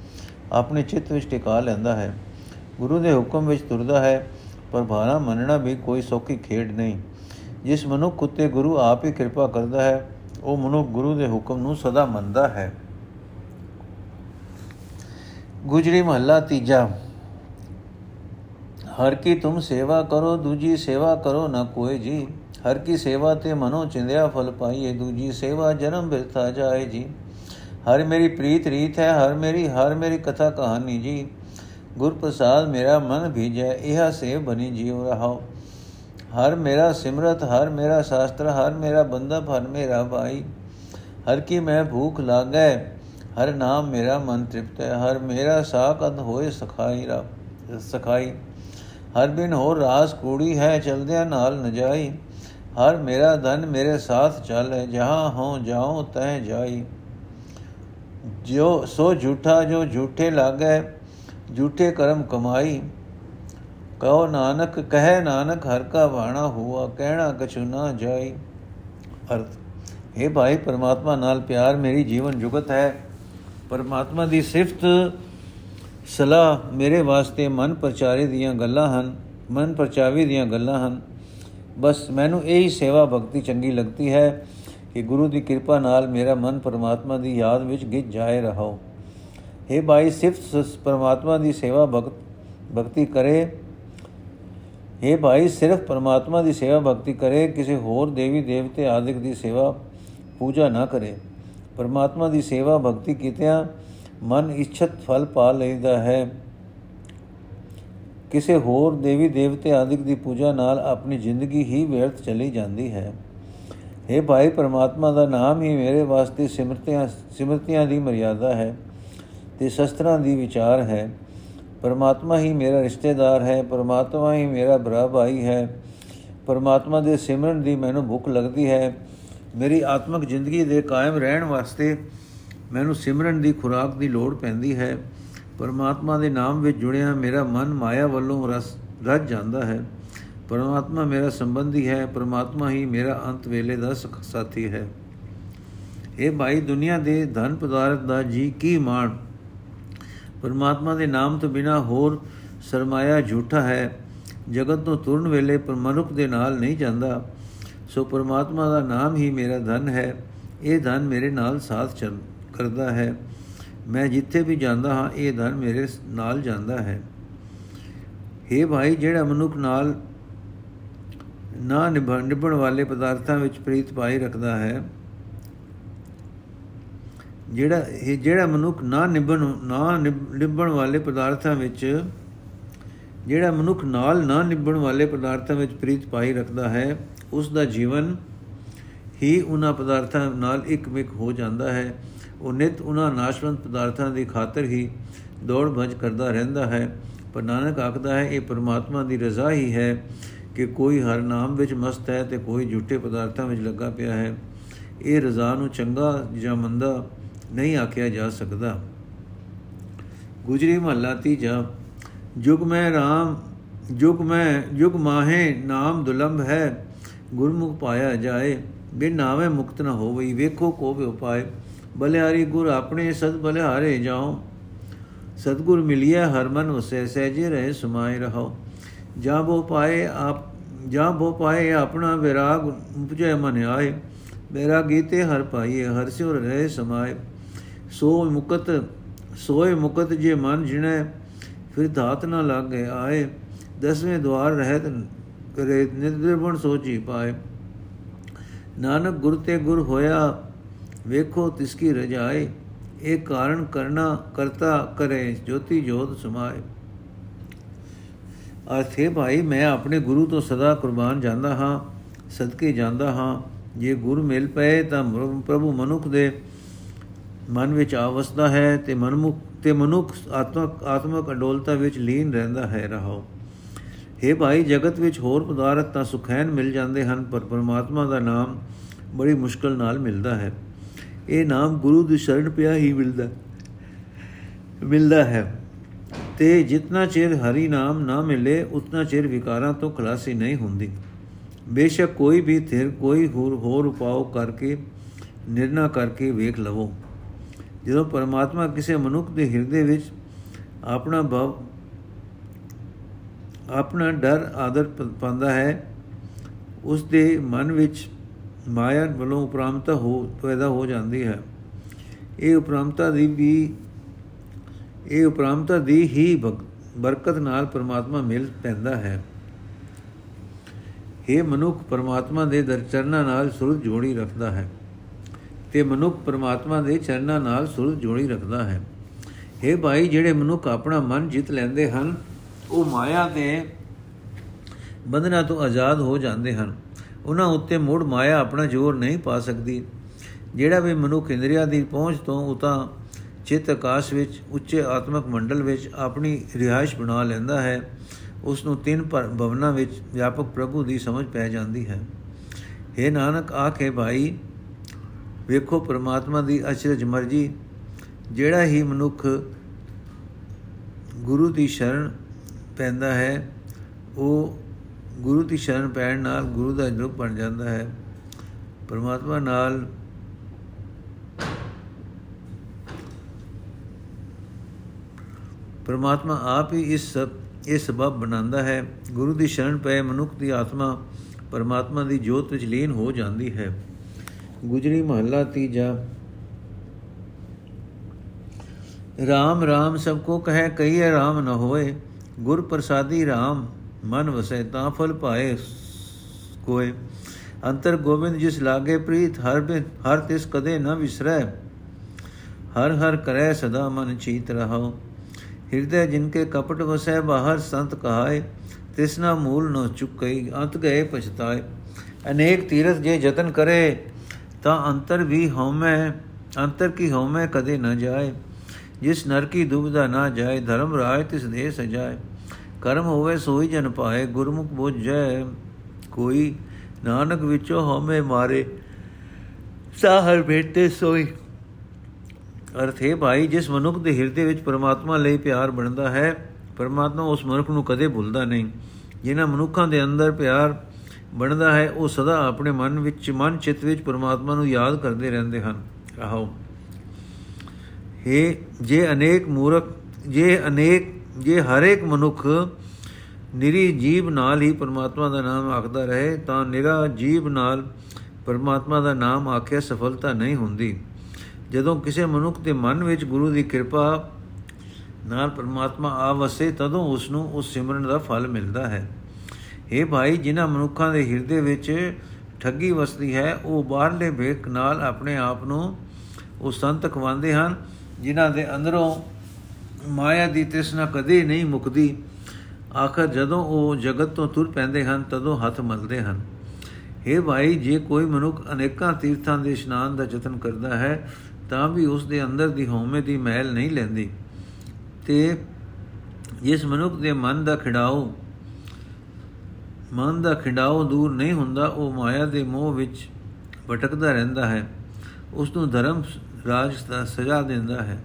ਆਪਣੇ ਚਿੱਤ ਵਿੱਚ ਟਿਕਾ ਲੈਂਦਾ ਹੈ। ਗੁਰੂ ਦੇ ਹੁਕਮ ਵਿੱਚ ਤੁਰਦਾ ਹੈ, ਪਰ ਭਾਣਾ ਮੰਨਣਾ ਵੀ ਕੋਈ ਸੌਖੀ ਖੇਡ ਨਹੀਂ। ਜਿਸ ਮਨੁੱਖ ਉਤੇ ਗੁਰੂ ਆਪ ਹੀ ਕਿਰਪਾ ਕਰਦਾ ਹੈ, ਉਹ ਮਨੁੱਖ ਗੁਰੂ ਦੇ ਹੁਕਮ ਨੂੰ ਸਦਾ ਮੰਨਦਾ ਹੈ। ਗੁਜਰੀ ਮਹੱਲਾ ਤੀਜਾ। ਹਰ ਕੀ ਤੁਮ ਸੇਵਾ ਕਰੋ, ਦੂਜੀ ਸੇਵਾ ਕਰੋ, ਨਾ ਕੋਈ ਜੀ। ਹਰ ਕੀ ਸੇਵਾ ਤੇ ਮਨੋ ਚਿੰਦਿਆ ਫਲ ਪਾਈਏ ਦੂਜੀ ਸੇਵਾ ਜਨਮ ਬਿਰਥਾ ਜਾਏ ਜੀ ਹਰ ਮੇਰੀ ਪ੍ਰੀਤ ਰੀਤ ਹੈ ਹਰ ਮੇਰੀ ਹਰ ਮੇਰੀ ਕਥਾ ਕਹਾਣੀ ਜੀ ਗੁਰ ਪ੍ਰਸਾਦ ਮੇਰਾ ਮਨ ਭੀਜੈ ਇਹ ਸੇ ਬਣੀ ਜੀਵ ਰਹਾਓ ਹਰ ਮੇਰਾ ਸਿਮਰਤ ਹਰ ਮੇਰਾ ਸ਼ਾਸਤਰ ਹਰ ਮੇਰਾ ਬੰਦਪ ਹਰ ਮੇਰਾ ਭਾਈ ਹਰ ਕੀ ਮੈਂ ਭੂਖ ਲਾਗੈ ਹਰ ਨਾਮ ਮੇਰਾ ਮਨ ਤ੍ਰਿਪਤ ਹੈ ਹਰ ਮੇਰਾ ਸਾਖਤ ਹੋਏ ਸਖਾਈ ਰਾ ਸਖਾਈ ਹਰ ਬਿਨ ਹੋ ਰਾਸ ਕੂੜੀ ਹੈ ਚਲਦਿਆਂ ਨਾਲ ਨ ਜਾਈ ਹਰ ਮੇਰਾ ਧਨ ਮੇਰੇ ਸਾਥ ਚੱਲੇ, ਜਹਾਂ ਹਉ ਜਾਉ ਤੈ ਜਾਈ। ਜੋ ਸੋ ਝੂਠਾ, ਜੋ ਝੂਠੇ ਲਾਗੇ, ਝੂਠੇ ਕਰਮ ਕਮਾਈ। ਕਹੋ ਨਾਨਕ, ਕਹੇ ਨਾਨਕ, ਹਰ ਕਾ ਬਾਣਾ ਹੁਆ, ਕਹਿਣਾ ਕਛੁ ਨਾ ਜਾਈ। ਅਰਥ हे ਭਾਈ ਪਰਮਾਤਮਾ ਨਾਲ ਪਿਆਰ ਮੇਰੀ ਜੀਵਨ ਜੁਗਤ ਹੈ। ਪਰਮਾਤਮਾ ਦੀ ਸਿਫਤ ਸਲਾਹ ਮੇਰੇ ਵਾਸਤੇ ਮਨ ਪ੍ਰਚਾਰੇ ਦੀਆਂ ਗੱਲਾਂ ਹਨ, ਮਨ ਪ੍ਰਚਾਵੇ ਦੀਆਂ ਗੱਲਾਂ ਹਨ। ਬਸ ਮੈਨੂੰ ਇਹ ਹੀ ਸੇਵਾ ਭਗਤੀ ਚੰਗੀ ਲੱਗਦੀ ਹੈ ਕਿ ਗੁਰੂ ਦੀ ਕਿਰਪਾ ਨਾਲ ਮੇਰਾ ਮਨ ਪਰਮਾਤਮਾ ਦੀ ਯਾਦ ਵਿੱਚ ਗਿੱਜ ਜਾਏ ਰਹੋ हे ਭਾਈ ਸਿਰਫ ਪਰਮਾਤਮਾ ਦੀ ਸੇਵਾ ਭਗਤ, ਭਗਤੀ ਕਰੇ। हे ਭਾਈ, ਸਿਰਫ ਪਰਮਾਤਮਾ ਦੀ ਸੇਵਾ ਭਗਤੀ ਕਰੇ। ਕਿਸੇ ਹੋਰ ਦੇਵੀ ਦੇਵਤੇ ਆਦਿਕ ਦੀ ਸੇਵਾ ਪੂਜਾ ਨਾ ਕਰੇ। ਪਰਮਾਤਮਾ ਦੀ ਸੇਵਾ ਭਗਤੀ ਕੀਤਿਆਂ ਮਨ ਇੱਛਤ ਫਲ ਪਾ ਲੈਂਦਾ ਹੈ। ਕਿਸੇ ਹੋਰ ਦੇਵੀ ਦੇਵਤੇ ਆਦਿਕ ਦੀ ਪੂਜਾ ਨਾਲ ਆਪਣੀ ਜ਼ਿੰਦਗੀ ਹੀ ਵਿਅਰਥ ਚਲੀ ਜਾਂਦੀ ਹੈ। हे ਭਾਈ ਪਰਮਾਤਮਾ ਦਾ ਨਾਮ ਹੀ ਮੇਰੇ ਵਾਸਤੇ ਸਿਮਰਤਿਆਂ ਸਿਮਰਤਿਆਂ ਦੀ ਮਰਿਆਦਾ ਹੈ ਤੇ ਸ਼ਸਤਰਾਂ ਦੀ ਵਿਚਾਰ ਹੈ। ਪਰਮਾਤਮਾ ਹੀ ਮੇਰਾ ਰਿਸ਼ਤੇਦਾਰ ਹੈ, ਪਰਮਾਤਮਾ ਹੀ ਮੇਰਾ ਭਰਾ ਭਾਈ ਹੈ। ਪਰਮਾਤਮਾ ਦੇ ਸਿਮਰਨ ਦੀ ਮੈਨੂੰ ਭੁੱਖ ਲੱਗਦੀ ਹੈ। ਮੇਰੀ ਆਤਮਿਕ ਜ਼ਿੰਦਗੀ ਦੇ ਕਾਇਮ ਰਹਿਣ ਵਾਸਤੇ ਮੈਨੂੰ ਸਿਮਰਨ ਦੀ ਖੁਰਾਕ ਦੀ ਲੋੜ ਪੈਂਦੀ ਹੈ। ਪਰਮਾਤਮਾ ਦੇ ਨਾਮ ਵਿੱਚ ਜੁੜਿਆ ਮੇਰਾ ਮਨ ਮਾਇਆ ਵੱਲੋਂ ਰਸ ਰੱਜ ਜਾਂਦਾ ਹੈ। ਪਰਮਾਤਮਾ ਮੇਰਾ ਸੰਬੰਧੀ ਹੈ, ਪਰਮਾਤਮਾ ਹੀ ਮੇਰਾ ਅੰਤ ਵੇਲੇ ਦਾ ਸਾਥੀ ਹੈ। ਇਹ ਭਾਈ ਦੁਨੀਆ ਦੇ ਧਨ ਪਦਾਰਥ ਦਾ ਜੀ ਕੀ ਮਾਣ। ਪਰਮਾਤਮਾ ਦੇ ਨਾਮ ਤੋਂ ਬਿਨਾ ਹੋਰ ਸਰਮਾਇਆ ਝੂਠਾ ਹੈ। ਜਗਤ ਤੋਂ ਤੁਰਨ ਵੇਲੇ ਪਰ ਮਨੁੱਖ ਦੇ ਨਾਲ ਨਹੀਂ ਜਾਂਦਾ। ਸੋ ਪਰਮਾਤਮਾ ਦਾ ਨਾਮ ਹੀ ਮੇਰਾ ਧਨ ਹੈ। ਇਹ ਧਨ ਮੇਰੇ ਨਾਲ ਸਾਥ ਚੱਲ ਕਰਦਾ ਹੈ। ਮੈਂ ਜਿੱਥੇ ਵੀ ਜਾਂਦਾ ਹਾਂ, ਇਹ ਧਨ ਮੇਰੇ ਨਾਲ ਜਾਂਦਾ ਹੈ। हे ਭਾਈ, ਜਿਹੜਾ ਮਨੁੱਖ ਨਾਲ ਨਾ ਨਿਭਣ ਵਾਲੇ ਪਦਾਰਥਾਂ ਵਿੱਚ ਪ੍ਰੀਤ ਪਾਈ ਰੱਖਦਾ ਹੈ, ਜਿਹੜਾ, ਇਹ ਜਿਹੜਾ ਮਨੁੱਖ ਨਾ ਨਿਭਣ ਨਾ ਨਿਭਣ ਵਾਲੇ ਪਦਾਰਥਾਂ ਵਿੱਚ, ਜਿਹੜਾ ਮਨੁੱਖ ਨਾਲ ਨਾ ਨਿਭਣ ਵਾਲੇ ਪਦਾਰਥਾਂ ਵਿੱਚ ਪ੍ਰੀਤ ਪਾਈ ਰੱਖਦਾ ਹੈ ਉਸ ਦਾ ਜੀਵਨ ਹੀ ਉਹਨਾਂ ਪਦਾਰਥਾਂ ਨਾਲ ਇੱਕਮਿਕ ਹੋ ਜਾਂਦਾ ਹੈ। ਉਹ ਨਿਤ ਉਹਨਾਂ ਨਾਸ਼ਵੰਤ ਪਦਾਰਥਾਂ ਦੀ ਖਾਤਰ ਹੀ ਦੌੜ ਭਜ ਕਰਦਾ ਰਹਿੰਦਾ ਹੈ। ਪਰ ਨਾਨਕ ਆਖਦਾ ਹੈ, ਇਹ ਪਰਮਾਤਮਾ ਦੀ ਰਜ਼ਾ ਹੀ ਹੈ ਕਿ ਕੋਈ ਹਰ ਨਾਮ ਵਿੱਚ ਮਸਤ ਹੈ ਤੇ ਕੋਈ ਝੂਠੇ ਪਦਾਰਥਾਂ ਵਿੱਚ ਲੱਗਾ ਪਿਆ ਹੈ। ਇਹ ਰਜ਼ਾ ਨੂੰ ਚੰਗਾ ਜਾਂ ਮੰਦਾ ਨਹੀਂ ਆਖਿਆ ਜਾ ਸਕਦਾ। ਗੁਜਰੀ ਮਹੱਲਾ ਤੀਜਾ, ਜੁਗ ਮੈਂ RAM ਜੁਗ ਮੈਂ, ਜੁਗ ਮਾਹੇ, ਨਾਮ ਦੁਲੰਭ ਹੈ। ਗੁਰਮੁਖ ਪਾਇਆ ਜਾਏ, ਬਿਨ ਨਾਵੇਂ ਮੁਕਤ ਨ ਹੋਵਈ, ਵੇਖੋ ਕੋ ਵੀ ਉਪਾਏ ਬਲਿਹਾਰੀ ਗੁਰ ਆਪਣੇ ਸਦ ਬਲਿਹਾਰੇ ਜਾਓ। ਸਤਗੁਰ ਮਿਲਿਆ ਹਰ ਮਨ ਉਸੇ, ਸਹਿਜੇ ਰਹੇ ਸੁਮਾਏ ਰਹੋ। ਜਾਂ ਬੋ ਪਾਏ ਆਪ, ਜਾਂ ਬੋ ਪਾਏ ਆਪਣਾ ਵਿਰਾਗ ਉਪਜੈ ਮਨ ਆਏ। ਮੇਰਾ ਗੀਤੇ ਹਰ ਪਾਈਏ, ਹਰ ਸਿਉ ਰਹੇ ਸਮਾਏ। ਸੋ ਮੁਕਤ, ਸੋਏ ਮੁਕਤ ਜੇ ਮਨ ਜਿਣੈ, ਫਿਰ ਧਾਤ ਨਾ ਲਾਗੇ ਆਏ। ਦਸਵੇਂ ਦਵਾਰ ਰਹਿਤ ਕਰੇ ਨਿਰਵਣ ਸੋਚੀ ਪਾਏ। ਨਾਨਕ ਗੁਰ ਤੇ ਗੁਰ ਹੋਇਆ ਵੇਖੋ ਤਿਸ ਕੀ ਰਜਾਏ, ਇਹ ਕਾਰਨ ਕਰਨਾ ਕਰਤਾ ਕਰੇ, ਜੋਤੀ ਜੋਤ ਸਮਾਏ। ਅਰਥੇ ਭਾਈ, ਮੈਂ ਆਪਣੇ ਗੁਰੂ ਤੋਂ ਸਦਾ ਕੁਰਬਾਨ ਜਾਂਦਾ ਹਾਂ, ਸਦਕੇ ਜਾਂਦਾ ਹਾਂ। ਜੇ ਗੁਰ ਮਿਲ ਪਏ ਤਾਂ ਪ੍ਰਭੂ ਮਨੁੱਖ ਦੇ ਮਨ ਵਿੱਚ ਆਵਸਦਾ ਹੈ ਤੇ ਮਨਮੁਖ, ਤੇ ਮਨੁੱਖ ਆਤਮਕ ਆਤਮਕ ਅਡੋਲਤਾ ਵਿੱਚ ਲੀਨ ਰਹਿੰਦਾ ਹੈ ਰਹੋ हे ਭਾਈ, ਜਗਤ ਵਿੱਚ ਹੋਰ ਪਦਾਰਥ ਤਾਂ ਸੁਖੈਨ ਮਿਲ ਜਾਂਦੇ ਹਨ, ਪਰ ਪਰਮਾਤਮਾ ਦਾ ਨਾਮ ਬੜੀ ਮੁਸ਼ਕਲ ਨਾਲ ਮਿਲਦਾ ਹੈ। ਇਹ ਨਾਮ ਗੁਰੂ ਦੀ ਸ਼ਰਨ ਪਿਆ ਹੀ ਮਿਲਦਾ ਮਿਲਦਾ ਹੈ। ਤੇ ਜਿੰਨਾ ਚਿਰ ਹਰੀ ਨਾਮ ਨਾ ਮਿਲੇ, ਉਤਨਾ ਚਿਰ ਵਿਕਾਰਾਂ ਤੋਂ ਖਲਾਸੀ ਨਹੀਂ ਹੁੰਦੀ। ਬੇਸ਼ੱਕ ਕੋਈ ਵੀ ਥਿਰ ਕੋਈ ਹੋਰ ਹੋਰ ਉਪਾਅ ਕਰਕੇ, ਨਿਰਣਾ ਕਰਕੇ ਵੇਖ ਲਵੋ। ਜਦੋਂ ਪਰਮਾਤਮਾ ਕਿਸੇ ਮਨੁੱਖ ਦੇ ਹਿਰਦੇ ਵਿੱਚ ਆਪਣਾ ਭਵ, ਆਪਣਾ ਡਰ, ਆਦਰ ਪਾਉਂਦਾ ਹੈ ਉਸ ਦੇ ਮਨ ਵਿੱਚ ਮਾਇਆ ਵੱਲੋਂ ਉਪਰਾਮਤਾ ਹੋ, ਪੈਦਾ ਹੋ ਜਾਂਦੀ ਹੈ। ਇਹ ਉਪਰਾਮਤਾ ਦੀ ਵੀ, ਇਹ ਉਪਰਾਮਤਾ ਦੀ ਹੀ ਬਰਕਤ ਨਾਲ ਪਰਮਾਤਮਾ ਮਿਲ ਪੈਂਦਾ ਹੈ। ਇਹ ਮਨੁੱਖ ਪਰਮਾਤਮਾ ਦੇ ਦਰ, ਚਰਨਾਂ ਨਾਲ ਸੁਰਤ ਜੋੜੀ ਰੱਖਦਾ ਹੈ ਤੇ ਮਨੁੱਖ ਪਰਮਾਤਮਾ ਦੇ ਚਰਨਾਂ ਨਾਲ ਸੁਰਤ ਜੋੜੀ ਰੱਖਦਾ ਹੈ। ਇਹ ਭਾਈ, ਜਿਹੜੇ ਮਨੁੱਖ ਆਪਣਾ ਮਨ ਜਿੱਤ ਲੈਂਦੇ ਹਨ, ਉਹ ਮਾਇਆ ਦੇ ਬੰਧਨਾਂ ਤੋਂ ਆਜ਼ਾਦ ਹੋ ਜਾਂਦੇ ਹਨ। ਉਹਨਾਂ ਉੱਤੇ ਮੁੜ ਮਾਇਆ ਆਪਣਾ ਜ਼ੋਰ ਨਹੀਂ ਪਾ ਸਕਦੀ। ਜਿਹੜਾ ਵੀ ਮਨੁੱਖ ਇੰਦਰੀਆਂ ਦੀ ਪਹੁੰਚ ਤੋਂ ਉਤਾ ਚਿੱਤ ਆਕਾਸ਼ ਵਿੱਚ, ਉੱਚੇ ਆਤਮਿਕ ਮੰਡਲ ਵਿੱਚ ਆਪਣੀ ਰਿਹਾਇਸ਼ ਬਣਾ ਲੈਂਦਾ ਹੈ। ਉਸ ਨੂੰ ਤਿੰਨ ਭਵਨਾਂ ਵਿੱਚ ਵਿਆਪਕ ਪ੍ਰਭੂ ਦੀ ਸਮਝ ਪੈ ਜਾਂਦੀ ਹੈ। हे ਨਾਨਕ, ਆਖੇ ਭਾਈ, ਵੇਖੋ ਪ੍ਰਮਾਤਮਾ ਦੀ ਅਚਰਜ ਮਰਜ਼ੀ। ਜਿਹੜਾ ਹੀ ਮਨੁੱਖ ਗੁਰੂ ਦੀ ਸ਼ਰਨ ਪੈਂਦਾ ਹੈ, ਉਹ ਗੁਰੂ ਦੀ ਸ਼ਰਨ ਪੈਣ ਨਾਲ ਗੁਰੂ ਦਾ ਰੂਪ ਬਣ ਜਾਂਦਾ ਹੈ। ਪਰਮਾਤਮਾ ਨਾਲ ਪਰਮਾਤਮਾ ਆਪ ਹੀ ਇਸ ਸਭ, ਇਹ ਸਬਬ ਬਣਾਉਂਦਾ ਹੈ। ਗੁਰੂ ਦੀ ਸ਼ਰਨ ਪਏ ਮਨੁੱਖ ਦੀ ਆਤਮਾ ਪਰਮਾਤਮਾ ਦੀ ਜੋਤ ਵਿੱਚ ਲੀਨ ਹੋ ਜਾਂਦੀ ਹੈ। ਗੁਜਰੀ ਮਹੱਲਾ ਤੀਜਾ। RAM RAM ਸਭ ਕੋ ਕਹੈ ਕਹੀਏ RAM ਨ ਹੋਏ। ਗੁਰ ਪ੍ਰਸਾਦੀ RAM ਮਨ ਵਸੈ ਤਾਂ ਫਲ ਪਾਏ ਕੋਏ ਅੰਤਰ ਗੋਬਿੰਦ ਜਿਸ ਲਾਗੇ ਪ੍ਰੀਤ ਹਰ ਬਿਨ ਹਰ ਤਿਸ ਕਦੇ ਨ ਵਿਸਰੈ ਹਰ ਹਰ ਕਰੈ ਸਦਾ ਮਨ ਚੀਤ ਰਹਾਓ ਹਿਰਦੈ ਜਿਨਕੇ ਕਪਟ ਵਸੈ ਬਾਹਰ ਸੰਤ ਕਹਾਏ ਤਿਸਨਾ ਮੂਲ ਨ ਚੁਕਈ ਅੰਤ ਗਏ ਪਛਤਾਏ ਅਨੇਕ ਤੀਰਥ ਜੇ ਯਤਨ ਕਰੇ ਤਾਂ ਅੰਤਰ ਵੀ ਹਉਮੈ ਅੰਤਰ ਕੀ ਹਉਮੈ ਕਦੇ ਨ ਜਾਏ ਜਿਸ ਨਰ ਕੀ ਦੁਬਿਧਾ ਨਾ ਜਾਏ ਧਰਮ ਰਾਜ ਤਿਸ ਦੇ ਸਜਾਏ ਕਰਮ ਹੋਵੇ ਸੋਈ ਜਨ ਪਾਏ ਗੁਰਮੁਖ ਬੁਝੈ ਕੋਈ। ਨਾਨਕ ਵਿੱਚੋਂ ਹਉਮੈ ਮਾਰੇ, ਸਾਹਰ ਬੇਟੇ ਸੋਈ। ਅਰਥ ਹੈ ਭਾਈ, ਜਿਸ ਮਨੁੱਖ ਦੇ ਹਿਰਦੇ ਵਿੱਚ ਪਰਮਾਤਮਾ ਲਈ ਪਿਆਰ ਬਣਦਾ ਹੈ, ਪਰਮਾਤਮਾ ਉਸ ਮਨੁੱਖ ਨੂੰ ਕਦੇ ਭੁੱਲਦਾ ਨਹੀਂ। ਜਿਨ੍ਹਾਂ ਮਨੁੱਖਾਂ ਦੇ ਅੰਦਰ ਪਿਆਰ ਬਣਦਾ ਹੈ, ਉਹ ਸਦਾ ਆਪਣੇ ਮਨ ਵਿੱਚ, ਮਨ ਚਿੱਤ ਵਿੱਚ ਪਰਮਾਤਮਾ ਨੂੰ ਯਾਦ ਕਰਦੇ ਰਹਿੰਦੇ ਹਨ। ਆਹੋ ਹੈ, ਜੇ ਅਨੇਕ ਮੂਰਖ, ਜੇ ਅਨੇਕ ਜੇ ਹਰ ਇੱਕ ਮਨੁੱਖ ਨਿਰੀ ਜੀਵ ਨਾਲ ਹੀ ਪਰਮਾਤਮਾ ਦਾ ਨਾਮ ਆਖਦਾ ਰਹੇ, ਤਾਂ ਨਿਰਾ ਜੀਵ ਨਾਲ ਪਰਮਾਤਮਾ ਦਾ ਨਾਮ ਆਖਿਆ ਸਫਲਤਾ ਨਹੀਂ ਹੁੰਦੀ। ਜਦੋਂ ਕਿਸੇ ਮਨੁੱਖ ਦੇ ਮਨ ਵਿੱਚ ਗੁਰੂ ਦੀ ਕਿਰਪਾ ਨਾਲ ਪਰਮਾਤਮਾ ਆ ਵਸੇ, ਤਦੋਂ ਉਸ ਨੂੰ ਉਸ ਸਿਮਰਨ ਦਾ ਫਲ ਮਿਲਦਾ ਹੈ। ਇਹ ਭਾਈ, ਜਿਨ੍ਹਾਂ ਮਨੁੱਖਾਂ ਦੇ ਹਿਰਦੇ ਵਿੱਚ ਠੱਗੀ ਵਸਦੀ ਹੈ, ਉਹ ਬਾਹਰਲੇ ਵੇਖ ਨਾਲ ਆਪਣੇ ਆਪ ਨੂੰ ਉਹ ਸੰਤ ਖਵਾਉਂਦੇ ਹਨ, ਜਿਨ੍ਹਾਂ ਦੇ ਅੰਦਰੋਂ ਮਾਇਆ ਦੀ ਤ੍ਰਿਸ਼ਨਾ ਕਦੇ ਨਹੀਂ ਮੁਕਦੀ। ਆਖਰ ਜਦੋਂ ਉਹ ਜਗਤ ਤੋਂ ਤੁਰ ਪੈਂਦੇ ਹਨ, ਤਦੋਂ ਹੱਥ ਮਲਦੇ ਹਨ। हे ਭਾਈ, ਜੇ ਕੋਈ ਮਨੁੱਖ ਅਨੇਕਾਂ ਤੀਰਥਾਂ ਦੇ ਇਸ਼ਨਾਨ ਦਾ ਯਤਨ ਕਰਦਾ ਹੈ, ਤਾਂ ਵੀ ਉਸ ਦੇ ਅੰਦਰ ਦੀ ਹਉਮੈ ਦੀ ਮਹਿਲ ਨਹੀਂ ਲੈਂਦੀ। ਤੇ ਜਿਸ ਮਨੁੱਖ ਦੇ ਮਨ ਦਾ ਖਿਡਾਓ, ਮਨ ਦਾ ਖਿਡਾਓ ਦੂਰ ਨਹੀਂ ਹੁੰਦਾ, ਉਹ ਮਾਇਆ ਦੇ ਮੋਹ ਵਿੱਚ ਭਟਕਦਾ ਰਹਿੰਦਾ ਹੈ। ਉਸ ਨੂੰ ਧਰਮ ਰਾਜ ਦਾ ਸਜ਼ਾ ਦਿੰਦਾ ਹੈ।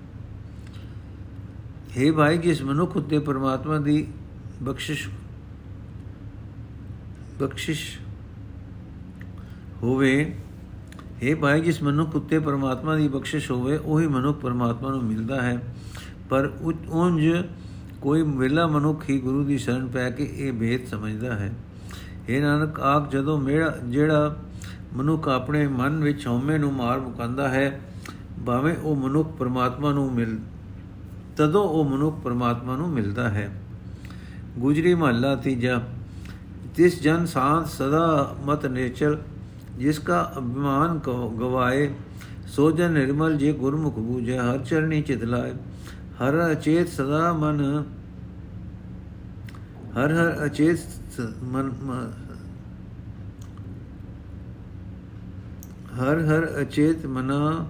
हे ਭਾਈ, ਜਿਸ ਮਨੁੱਖ ਉੱਤੇ ਪਰਮਾਤਮਾ ਦੀ ਬਖਸ਼ਿਸ਼ ਬਖਸ਼ਿਸ਼ ਹੋਵੇ हे ਭਾਈ, ਜਿਸ ਮਨੁੱਖ ਉੱਤੇ ਪਰਮਾਤਮਾ ਦੀ ਬਖਸ਼ਿਸ਼ ਹੋਵੇ, ਉਹੀ ਮਨੁੱਖ ਪਰਮਾਤਮਾ ਨੂੰ ਮਿਲਦਾ ਹੈ। ਪਰ ਉੰਜ ਕੋਈ ਵਿਲਾ ਮਨੁੱਖ ਹੀ ਗੁਰੂ ਦੀ ਸ਼ਰਨ ਪੈ ਕੇ ਇਹ ਭੇਦ ਸਮਝਦਾ ਹੈ। ਇਹ ਨਾਨਕ ਆਖ ਜਦੋਂ ਮੇਰਾ, ਜਿਹੜਾ ਮਨੁੱਖ ਆਪਣੇ ਮਨ ਵਿੱਚ ਹਉਮੈ ਨੂੰ ਮਾਰ ਮੁਕੰਦਾ ਹੈ, ਭਾਵੇਂ ਉਹ ਮਨੁੱਖ ਪਰਮਾਤਮਾ ਨੂੰ ਮਿਲ ਤਦੋਂ ਉਹ ਮਨੁੱਖ ਪਰਮਾਤਮਾ ਨੂੰ ਮਿਲਦਾ ਹੈ। ਗੁਜਰੀ ਮਹੱਲਾ ਤੀਜਾ। ਤਿਸ ਜਨ ਸਾਥ ਸਦਾ ਮਤ ਨੇਚਰ ਜਿਸ ਕਾ ਅਭਿਮਾਨ ਗਵਾਏ, ਸੋ ਜਨ ਨਿਰਮਲ ਜੇ ਗੁਰਮੁਖ ਬੂਝੇ, ਹਰ ਚਰਣੀ ਚਿਤ ਲਾਏ। ਹਰ ਅਚੇਤ ਸਦਾ ਮਨ, ਹਰ ਹਰ ਅਚੇਤ ਮਨ ਹਰ ਹਰ ਅਚੇਤ ਮਨਾ,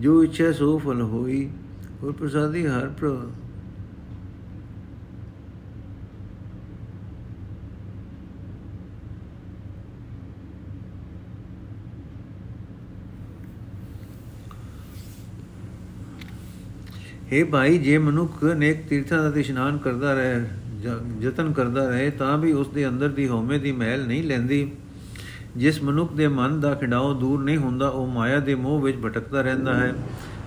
ਜੋ ਇੱਛਾ ਸੋ ਫਲ ਹੋਈ। ਗੁਰ ਪ੍ਰਸਾਦੀ ਹਰ ਪ੍ਰ हे ਭਾਈ, ਜੇ ਮਨੁੱਖ ਨੇਕ ਤੀਰਥਾਂ ਦਾ ਇਸ਼ਨਾਨ ਕਰਦਾ ਰਹੇ ਯਤਨ ਕਰਦਾ ਰਹੇ, ਤਾਂ ਵੀ ਉਸ ਦੇ ਅੰਦਰ ਦੀ ਹਉਮੈ ਦੀ ਮਹਿਲ ਨਹੀਂ ਲੈਂਦੀ। ਜਿਸ ਮਨੁੱਖ ਦੇ ਮਨ ਦਾ ਖਿਡਾਓ ਦੂਰ ਨਹੀਂ ਹੁੰਦਾ, ਉਹ ਮਾਇਆ ਦੇ ਮੋਹ ਵਿੱਚ ਭਟਕਦਾ ਰਹਿੰਦਾ ਹੈ।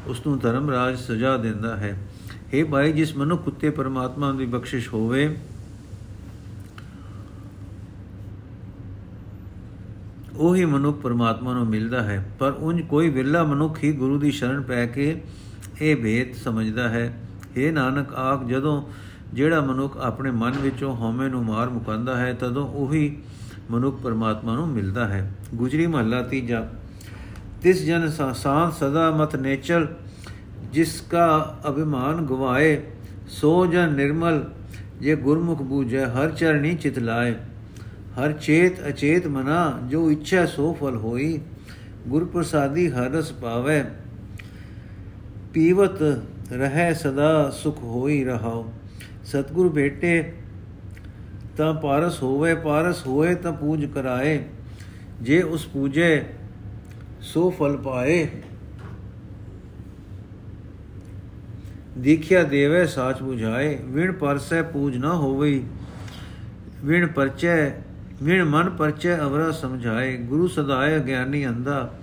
ਉਸ ਨੂੰ ਧਰਮ ਰਾਜ ਸਜ਼ਾ ਦਿੰਦਾ ਹੈ। हे ਭਾਈ, ਜਿਸ ਮਨੁੱਖ ਉਤੇ ਪਰਮਾਤਮਾ ਦੀ ਬਖਸ਼ਿਸ਼ ਹੋਵੇ, ਉਹੀ ਮਨੁੱਖ ਪਰਮਾਤਮਾ ਨੂੰ ਮਿਲਦਾ ਹੈ। ਪਰ ਉਂਝ ਕੋਈ ਵਿਰਲਾ ਮਨੁੱਖ ਹੀ ਗੁਰੂ ਦੀ ਸ਼ਰਨ ਪੈ ਕੇ ਇਹ ਭੇਦ ਸਮਝਦਾ ਹੈ हे ਨਾਨਕ ਆਖ ਜਦੋਂ ਜਿਹੜਾ ਮਨੁੱਖ ਆਪਣੇ ਮਨ ਵਿੱਚੋਂ ਹਉਮੈ ਨੂੰ ਮਾਰ ਮੁਕੰਦਾ ਹੈ, ਤਦੋਂ ਉਹੀ ਮਨੁੱਖ ਪਰਮਾਤਮਾ ਨੂੰ ਮਿਲਦਾ ਹੈ। ਗੁਜਰੀ ਮਹੱਲਾ ਤੀਜਾ। ਤਿਸ ਜਨ ਸਾਥ ਸਦਾ ਮਤ ਨੇਚਲ, ਜਿਸ ਕਾ ਅਭਿਮਾਨ ਗਵਾਏ, ਸੋ ਜਨ ਨਿਰਮਲ, ਜੇ ਗੁਰਮੁਖ ਬੂਝੈ, ਹਰ ਚਰਣੀ ਚਿਤ ਲਾਏ। ਹਰ ਚੇਤ ਅਚੇਤ ਮਨਾ, ਜੋ ਇੱਛਾ ਸੋ ਫਲ ਹੋਈ। ਗੁਰ ਪ੍ਰਸਾਦੀ ਹਰ ਰਸ ਪਾਵੇ। ਪੀਵਤ ਰਹਿ ਸਦਾ ਸੁਖ ਹੋਈ ਰਹਾਓ ਸਤਗੁਰ ਬੇਟੇ ਤਾਂ ਪਾਰਸ ਹੋਵੇ, ਪਾਰਸ ਹੋਏ ਤਾਂ ਪੂਜ ਕਰਾਏ। ਜੇ ਉਸ ਪੂਜੇ ਸੋ ਫਲ ਪਾਏ। ਦੇਖਿਆ ਦੇਵੇ ਸਾਚ 부ਝਾਏ ਵਿਣ ਪਰਸੈ ਪੂਜ ਨਾ ਹੋਵਈ। ਵਿਣ ਪਰਚੈ, ਵਿਣ ਮਨ ਪਰਚੈ ਅਵਰਾ ਸਮਝਾਏ। ਗੁਰੂ ਸਦਾਏ ਗਿਆਨੀ ਅੰਦਾ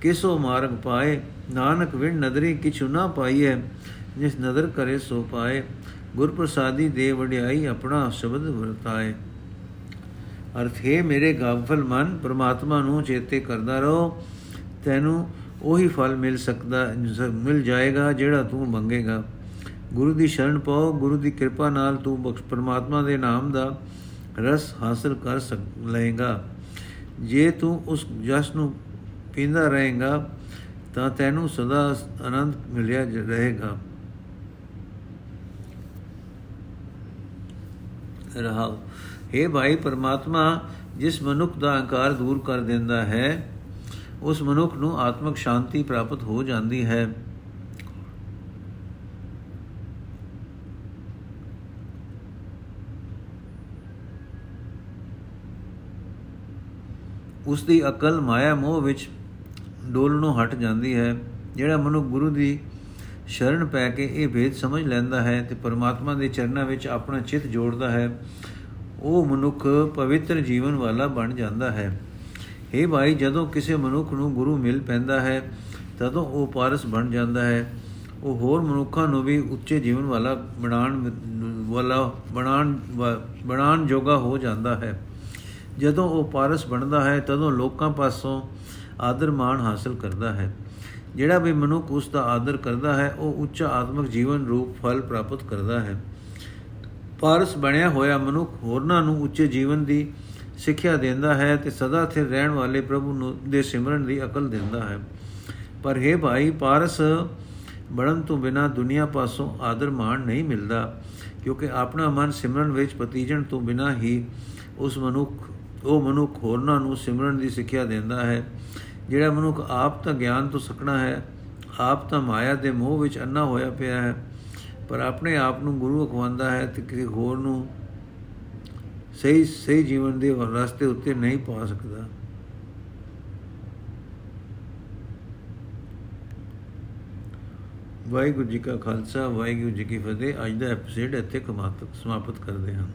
ਕਿਸੋ ਮਾਰਗ ਪਾਏ? ਨਾਨਕ ਵਿਣ ਨਦਰੀ ਕਿਛੁ ਨਾ ਪਾਈਐ, ਜਿਸ ਨਦਰ ਕਰੇ ਸੋ ਪਾਏ। ਗੁਰ ਪ੍ਰਸਾਦੀ ਦੇ ਵਡਿਆਈ ਆਪਣਾ ਸ਼ਬਦ ਵਰਤਾਏ। ਅਰਥ ਹੈ, ਮੇਰੇ ਗਾਫਲ ਮਨ ਪ੍ਰਮਾਤਮਾ ਨੂੰ ਚੇਤੇ ਕਰਦਾ ਰਹੋ। ਤੈਨੂੰ ਉਹੀ ਫਲ ਮਿਲ ਸਕਦਾ ਮਿਲ ਜਾਏਗਾ ਜਿਹੜਾ ਤੂੰ ਮੰਗੇਗਾ। ਗੁਰੂ ਦੀ ਸ਼ਰਨ ਪਾਓ, ਗੁਰੂ ਦੀ ਕਿਰਪਾ ਨਾਲ ਤੂੰ ਬਖਸ਼, ਪਰਮਾਤਮਾ ਦੇ ਨਾਮ ਦਾ ਰਸ ਹਾਸਲ ਕਰ ਸਕ, ਲਏਗਾ। ਜੇ ਤੂੰ ਉਸ ਜਸ ਨੂੰ ਪੀਂਦਾ ਰਹੇਗਾ, ਤਾਂ ਤੈਨੂੰ ਸਦਾ ਆਨੰਦ ਮਿਲਿਆ ਰਹੇਗਾ। ਰਹਾਓ। हे ਭਾਈ, ਪਰਮਾਤਮਾ ਜਿਸ ਮਨੁੱਖ ਦਾ ਅਹੰਕਾਰ ਦੂਰ ਕਰ ਦਿੰਦਾ ਹੈ ਉਸ ਮਨੁੱਖ ਨੂੰ ਆਤਮਿਕ ਸ਼ਾਂਤੀ ਪ੍ਰਾਪਤ ਹੋ ਜਾਂਦੀ ਹੈ। ਉਸ ਦੀ ਅਕਲ ਮਾਇਆ ਮੋਹ ਵਿੱਚ ਡੋਲਣੋਂ ਹਟ ਜਾਂਦੀ ਹੈ। ਜਿਹੜਾ ਮਨੁੱਖ ਗੁਰੂ ਦੀ ਸ਼ਰਨ ਪੈ ਕੇ ਇਹ ਭੇਦ ਸਮਝ ਲੈਂਦਾ ਹੈ ਤੇ ਪਰਮਾਤਮਾ ਦੇ ਚਰਨਾਂ ਵਿੱਚ ਆਪਣਾ ਚਿੱਤ ਜੋੜਦਾ ਹੈ, ਉਹ ਮਨੁੱਖ ਪਵਿੱਤਰ ਜੀਵਨ ਵਾਲਾ ਬਣ ਜਾਂਦਾ ਹੈ। हे ਭਾਈ, ਜਦੋਂ ਕਿਸੇ ਮਨੁੱਖ ਨੂੰ ਗੁਰੂ ਮਿਲ ਪੈਂਦਾ ਹੈ, ਤਦੋਂ ਉਹ ਪਾਰਸ ਬਣ ਜਾਂਦਾ ਹੈ। ਉਹ ਹੋਰ ਮਨੁੱਖਾਂ ਨੂੰ ਵੀ ਉੱਚੇ ਜੀਵਨ ਵਾਲਾ ਬਣਾਉਣ ਵਾਲਾ ਬਣਾਉਣ ਬਣਾਉਣ ਜੋਗਾ ਹੋ ਜਾਂਦਾ ਹੈ। ਜਦੋਂ ਉਹ ਪਾਰਸ ਬਣਦਾ ਹੈ, ਤਦੋਂ ਲੋਕਾਂ ਪਾਸੋਂ ਆਦਰ ਮਾਣ ਹਾਸਲ ਕਰਦਾ ਹੈ। ਜਿਹੜਾ ਵੀ ਮਨੁੱਖ ਉਸ ਦਾ ਆਦਰ ਕਰਦਾ ਹੈ, ਉਹ ਉੱਚ ਆਤਮਿਕ ਜੀਵਨ ਰੂਪ ਫਲ ਪ੍ਰਾਪਤ ਕਰਦਾ ਹੈ। ਪਾਰਸ ਬਣਿਆ ਹੋਇਆ ਮਨੁੱਖ ਹੋਰਨਾਂ ਨੂੰ ਉੱਚੇ ਜੀਵਨ ਦੀ ਸਿੱਖਿਆ ਦਿੰਦਾ ਹੈ ਤੇ ਸਦਾ ਸਥਿਰ ਰਹਿਣ ਵਾਲੇ ਪ੍ਰਭੂ ਨੂੰ ਦੇ ਸਿਮਰਨ ਦੀ ਅਕਲ ਦਿੰਦਾ ਹੈ। ਪਰ हे ਭਾਈ, ਪਾਰਸ ਬਣਨ ਤੋਂ ਬਿਨਾ ਦੁਨੀਆ ਪਾਸੋਂ ਆਦਰ ਮਾਣ ਨਹੀਂ ਮਿਲਦਾ, ਕਿਉਂਕਿ ਆਪਣਾ ਮਨ ਸਿਮਰਨ ਵਿੱਚ ਪਤੀਜਣ ਤੋਂ ਬਿਨਾ ਹੀ ਉਸ ਮਨੁੱਖ, ਉਹ ਮਨੁੱਖ ਹੋਰਨਾਂ ਨੂੰ ਸਿਮਰਨ ਦੀ ਸਿੱਖਿਆ ਦਿੰਦਾ ਹੈ। ਜਿਹੜਾ ਮਨੁੱਖ ਆਪ ਤਾਂ ਗਿਆਨ ਤੋਂ ਸਕਣਾ ਹੈ, ਆਪ ਤਾਂ ਮਾਇਆ ਦੇ ਮੋਹ ਵਿੱਚ ਅੰਨਾ ਹੋਇਆ ਪਿਆ ਹੈ, ਪਰ ਆਪਣੇ ਆਪ ਨੂੰ ਗੁਰੂ ਅਖਵਾਉਂਦਾ ਹੈ ਤੇ ਕਿਸੇ ਹੋਰ ਨੂੰ ਸਹੀ ਸਹੀ ਜੀਵਨ ਦੇ ਰਸਤੇ ਉੱਤੇ ਨਹੀਂ ਪਾ ਸਕਦਾ। ਵਾਹਿਗੁਰੂ ਜੀ ਕਾ ਖਾਲਸਾ, ਵਾਹਿਗੁਰੂ ਜੀ ਕੀ ਫਤਿਹ। ਅੱਜ ਦਾ ਐਪੀਸੋਡ ਇੱਥੇ ਸਮਾਪਤ ਕਰਦੇ ਹਾਂ।